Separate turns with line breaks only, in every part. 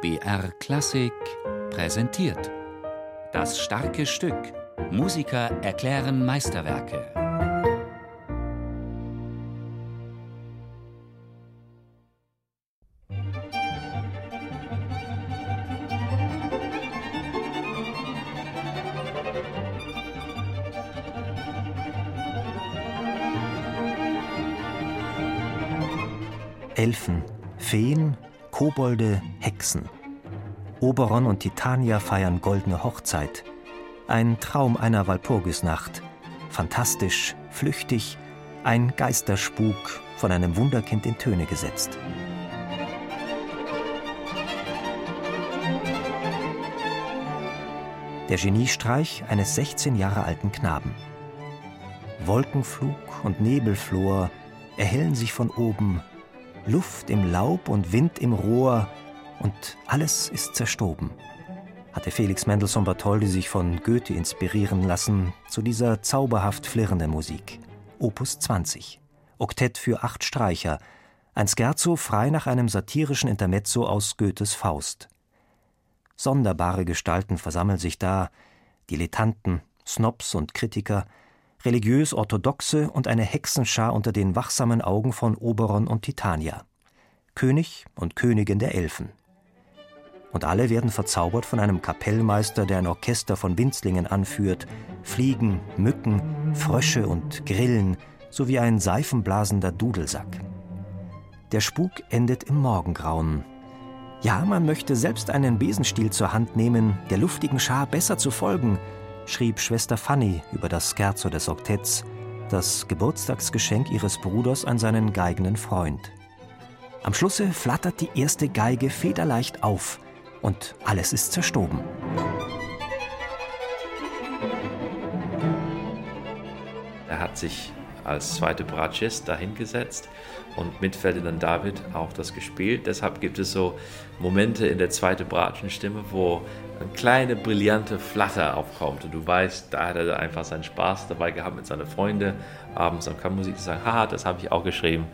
BR Klassik präsentiert. Das starke Stück. Musiker erklären Meisterwerke.
Elfen, Feen, Kobolde, Hexen. Oberon und Titania feiern goldene Hochzeit. Ein Traum einer Walpurgisnacht. Fantastisch, flüchtig, ein Geisterspuk, von einem Wunderkind in Töne gesetzt. Der Geniestreich eines 16 Jahre alten Knaben. Wolkenflug und Nebelflor erhellen sich von oben Luft im Laub und Wind im Rohr und alles ist zerstoben. Hatte Felix Mendelssohn Bartholdy sich von Goethe inspirieren lassen zu dieser zauberhaft flirrenden Musik. Opus 20. Oktett für acht Streicher. Ein Scherzo frei nach einem satirischen Intermezzo aus Goethes Faust. Sonderbare Gestalten versammeln sich da, Dilettanten, Snobs und Kritiker, religiös Orthodoxe und eine Hexenschar unter den wachsamen Augen von Oberon und Titania. König und Königin der Elfen. Und alle werden verzaubert von einem Kapellmeister, der ein Orchester von Winzlingen anführt, Fliegen, Mücken, Frösche und Grillen, sowie ein seifenblasender Dudelsack. Der Spuk endet im Morgengrauen. Ja, man möchte selbst einen Besenstiel zur Hand nehmen, der luftigen Schar besser zu folgen, schrieb Schwester Fanny über das Scherzo des Oktetts, das Geburtstagsgeschenk ihres Bruders an seinen geigenden Freund. Am Schlusse flattert die erste Geige federleicht auf und alles ist zerstoben.
Er hat sich als zweiter Bratschist dahingesetzt und mit Ferdinand David auch das gespielt. Deshalb gibt es so Momente in der zweiten Bratschenstimme, wo eine kleine brillante Flatter aufkommt und du weißt, da hat er einfach seinen Spaß dabei gehabt mit seinen Freunden abends am Kammermusik zu sagen, haha, das habe ich auch geschrieben.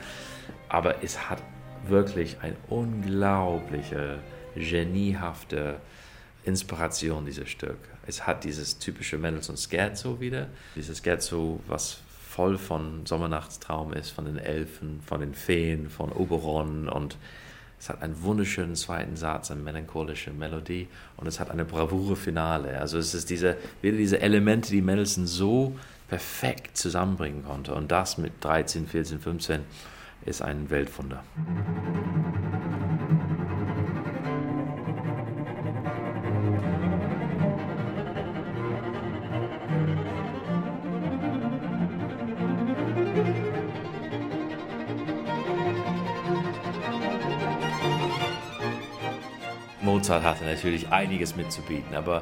Aber es hat wirklich eine unglaubliche, geniehafte Inspiration, dieses Stück. Es hat dieses typische Mendelssohn Scherzo wieder, dieses Scherzo, was voll von Sommernachtstraum ist, von den Elfen, von den Feen, von Oberon und es hat einen wunderschönen zweiten Satz, eine melancholische Melodie und es hat eine bravure Finale. Also es ist diese, wieder diese Elemente, die Mendelssohn so perfekt zusammenbringen konnte und das mit 13, 14, 15 ist ein Weltwunder. Mozart hatte natürlich einiges mitzubieten, aber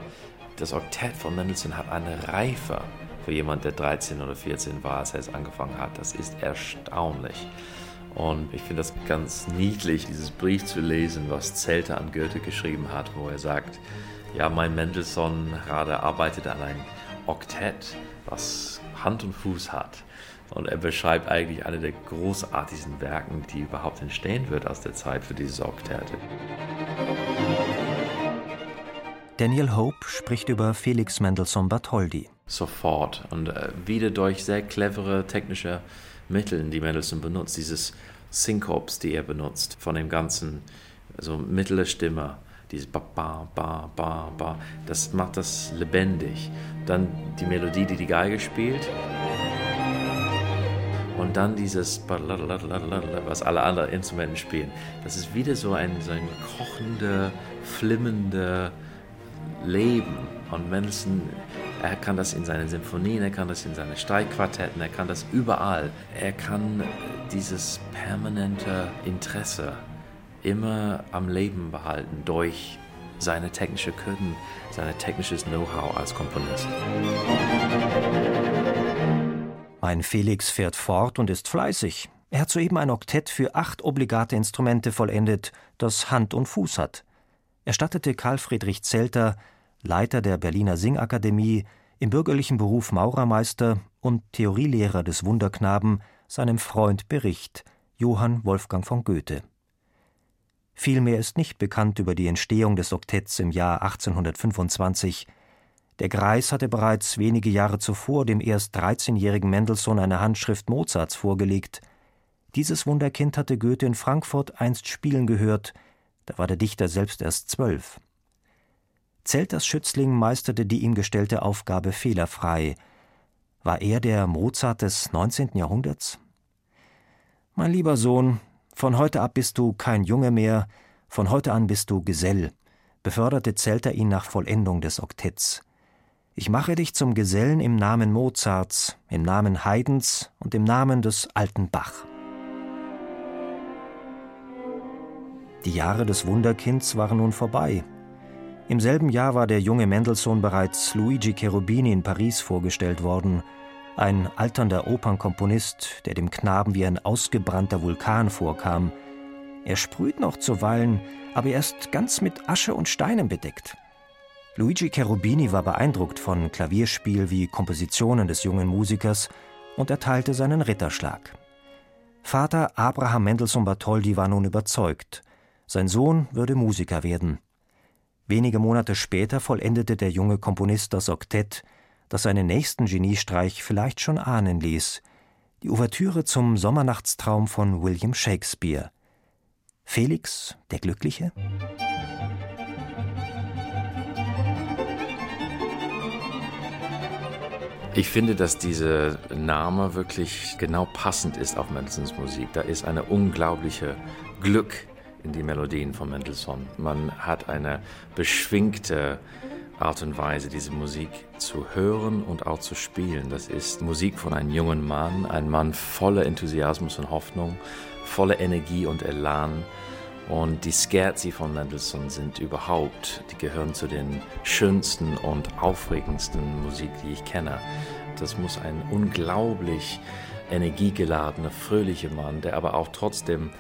das Oktett von Mendelssohn hat eine Reife für jemand, der 13 oder 14 war, als er es angefangen hat. Das ist erstaunlich. Und ich finde das ganz niedlich, dieses Brief zu lesen, was Zelter an Goethe geschrieben hat, wo er sagt, ja, mein Mendelssohn gerade arbeitet an einem Oktett, was Hand und Fuß hat. Und er beschreibt eigentlich eine der großartigsten Werken, die überhaupt entstehen wird aus der Zeit für dieses Oktett.
Daniel Hope spricht über Felix Mendelssohn Bartholdy.
Sofort und äh, wieder durch sehr clevere technische Mittel, die Mendelssohn benutzt, dieses Syncops, die er benutzt, von dem ganzen, also mittlere Stimme, dieses ba ba ba ba ba, das macht das lebendig. Dann die Melodie, die die Geige spielt. Und dann dieses, was alle anderen Instrumente spielen. Das ist wieder so ein, so ein kochende, flimmende Leben. Und Mendelssohn, er kann das in seinen Symphonien, er kann das in seinen Streichquartetten, er kann das überall. Er kann dieses permanente Interesse immer am Leben behalten durch seine technische Können, sein technisches Know-how als Komponist.
Mein Felix fährt fort und ist fleißig. Er hat soeben ein Oktett für acht obligate Instrumente vollendet, das Hand und Fuß hat. Er stattete Karl Friedrich Zelter Leiter der Berliner Singakademie, im bürgerlichen Beruf Maurermeister und Theorielehrer des Wunderknaben, seinem Freund Bericht, Johann Wolfgang von Goethe. Viel mehr ist nicht bekannt über die Entstehung des Oktetts im Jahr 1825. Der Greis hatte bereits wenige Jahre zuvor dem erst 13-jährigen Mendelssohn eine Handschrift Mozarts vorgelegt. Dieses Wunderkind hatte Goethe in Frankfurt einst spielen gehört, da war der Dichter selbst erst zwölf. Zelters Schützling meisterte die ihm gestellte Aufgabe fehlerfrei. War er der Mozart des 19. Jahrhunderts? Mein lieber Sohn, von heute ab bist du kein Junge mehr, von heute an bist du Gesell, beförderte Zelter ihn nach Vollendung des Oktetts. Ich mache dich zum Gesellen im Namen Mozarts, im Namen Haydns und im Namen des alten Bach. Die Jahre des Wunderkinds waren nun vorbei. Im selben Jahr war der junge Mendelssohn bereits Luigi Cherubini in Paris vorgestellt worden, ein alternder Opernkomponist, der dem Knaben wie ein ausgebrannter Vulkan vorkam. Er sprüht noch zuweilen, aber er ist ganz mit Asche und Steinen bedeckt. Luigi Cherubini war beeindruckt von Klavierspiel wie Kompositionen des jungen Musikers und erteilte seinen Ritterschlag. Vater Abraham Mendelssohn Bartholdy war nun überzeugt, sein Sohn würde Musiker werden. Wenige Monate später vollendete der junge Komponist das Oktett, das seinen nächsten Geniestreich vielleicht schon ahnen ließ, die Ouvertüre zum Sommernachtstraum von William Shakespeare. Felix der Glückliche?
Ich finde, dass dieser Name wirklich genau passend ist auf Mendelssohns Musik. Da ist eine unglaubliche Glück in die Melodien von Mendelssohn. Man hat eine beschwingte Art und Weise, diese Musik zu hören und auch zu spielen. Das ist Musik von einem jungen Mann, ein Mann voller Enthusiasmus und Hoffnung, voller Energie und Elan. Und die Scherzi von Mendelssohn sind überhaupt, die gehören zu den schönsten und aufregendsten Musik, die ich kenne. Das muss ein unglaublich energiegeladener, fröhlicher Mann, der aber auch trotzdem,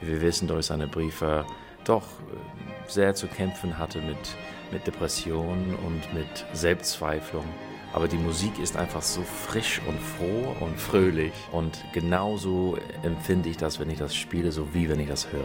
wie wir wissen durch seine Briefe, doch äh, sehr zu kämpfen hatte mit mit Depressionen und mit Selbstzweiflung. Aber die Musik ist einfach so frisch und froh und fröhlich. Und genauso empfinde ich das, wenn ich das spiele, so wie wenn ich das höre.